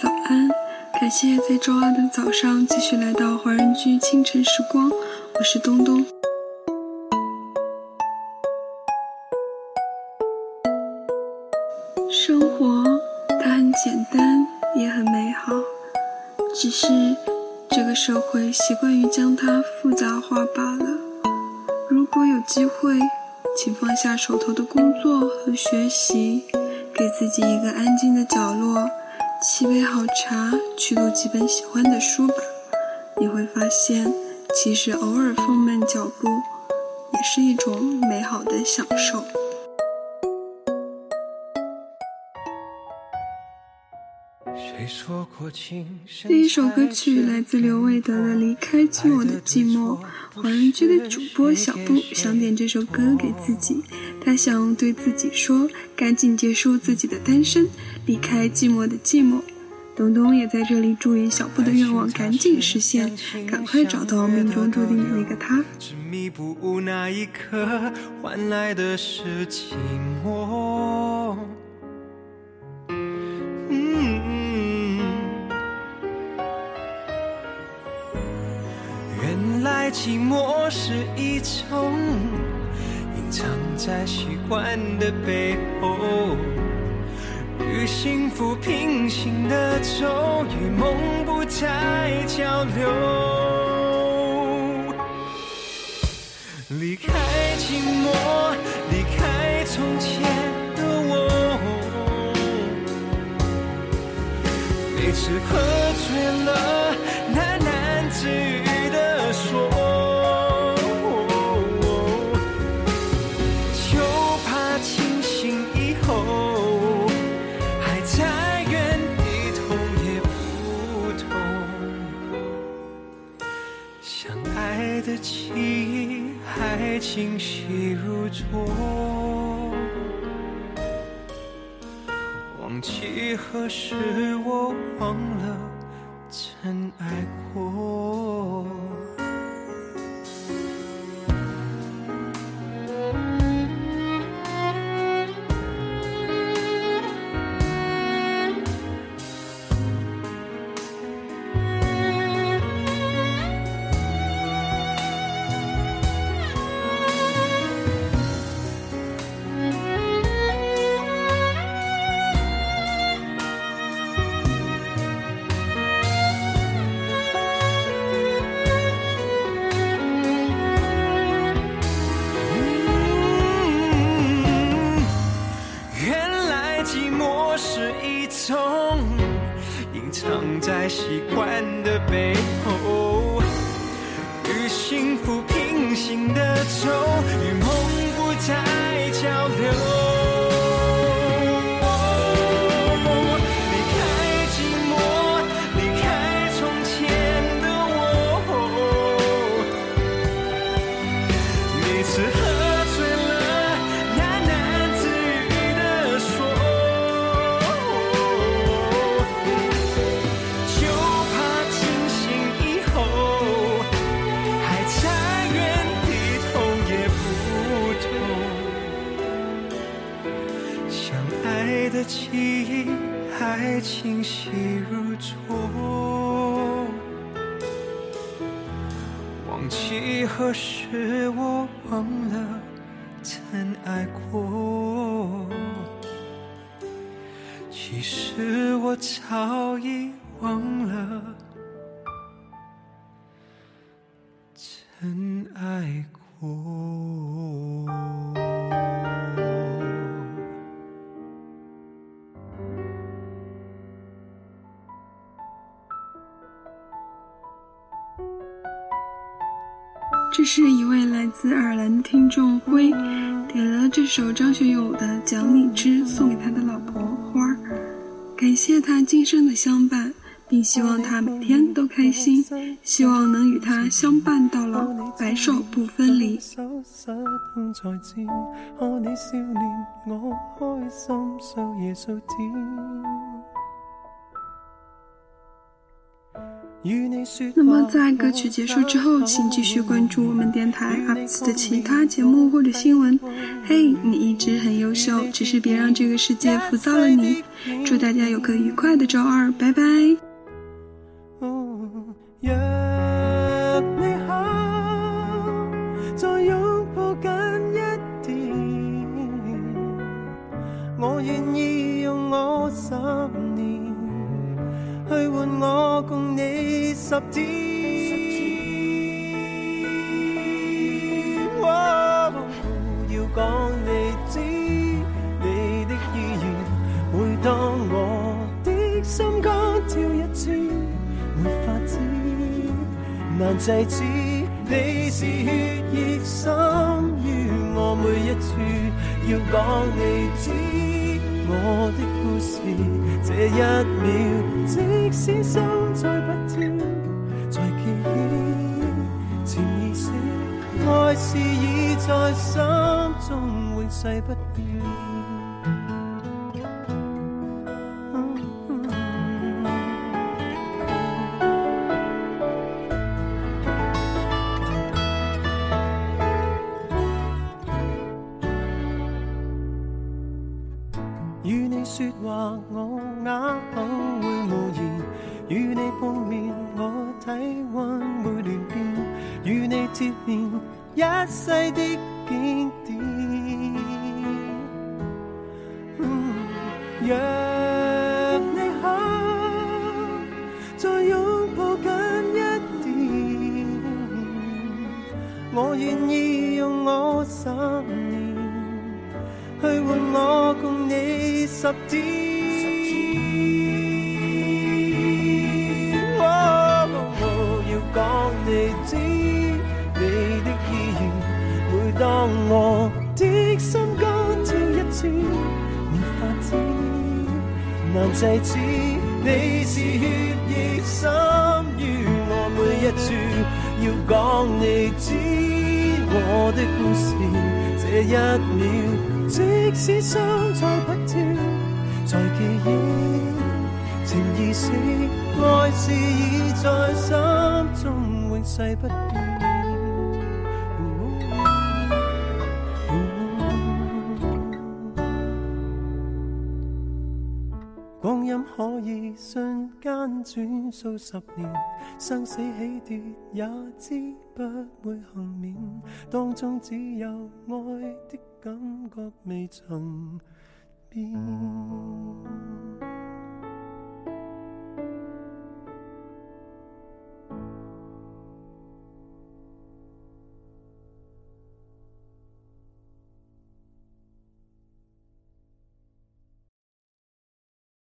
早安，感谢在周二的早上继续来到华人居清晨时光，我是东东。生活它很简单，也很美好，只是这个社会习惯于将它复杂化罢了。如果有机会，请放下手头的工作和学习，给自己一个安静的角落，沏杯好茶，去读几本喜欢的书吧。你会发现，其实偶尔放慢脚步，也是一种美好的享受。第一首歌曲来自刘伟德的《离开寂寞的寂寞》。华人居的主播小布想点这首歌给自己，他想对自己说：赶紧结束自己的单身，离开寂寞的寂寞。东东也在这里祝愿小布的愿望赶紧实现，赶快找到命中注定的那个他。执迷不悟那一刻，换来的是寂寞是一种隐藏在习惯的背后，与幸福平行的走，与梦不再交流。离开寂寞，离开从前的我，每次和清晰如昨，忘记何时我忘了曾爱过。背后，与幸福平行的愁，与梦不再交流。爱的记忆还清晰如昨，忘记何时我忘了曾爱过，其实我早已忘了曾爱过。这是一位来自爱尔兰的听众辉点了这首张学友的《讲理之》，送给他的老婆花儿，感谢他今生的相伴，并希望他每天都开心，希望能与他相伴到老，白首不分离。那么在歌曲结束之后，请继续关注我们电台 UPS 的其他节目或者新闻。嘿，你一直很优秀，只是别让这个世界浮躁了你。祝大家有个愉快的周二，拜拜。我愿意用我十年去换我共你十天。要讲你知你的意愿，每当我的心肝跳一次，没法子难制止，你是血液深于我每一处，要讲你知。是，这一秒，即使心再不跳，在记忆潜意识，爱是已在心中永世不变。说话我哑口会无言，与你碰面我体温会乱变，与你贴面一世的经典。若你肯再拥抱紧一点，我愿意用我十年去换我共你。十天，要讲你知你的意愿。每当我的心肝跳一次，没法子难制止。你是血液深于我每一处，要讲你知我的故事。这一秒。即使心再不跳，在记忆情意死，爱是已在心中永世不断。光阴可以瞬间转数十年，生死起跌也知不会幸免，当中只有爱的感觉未曾变。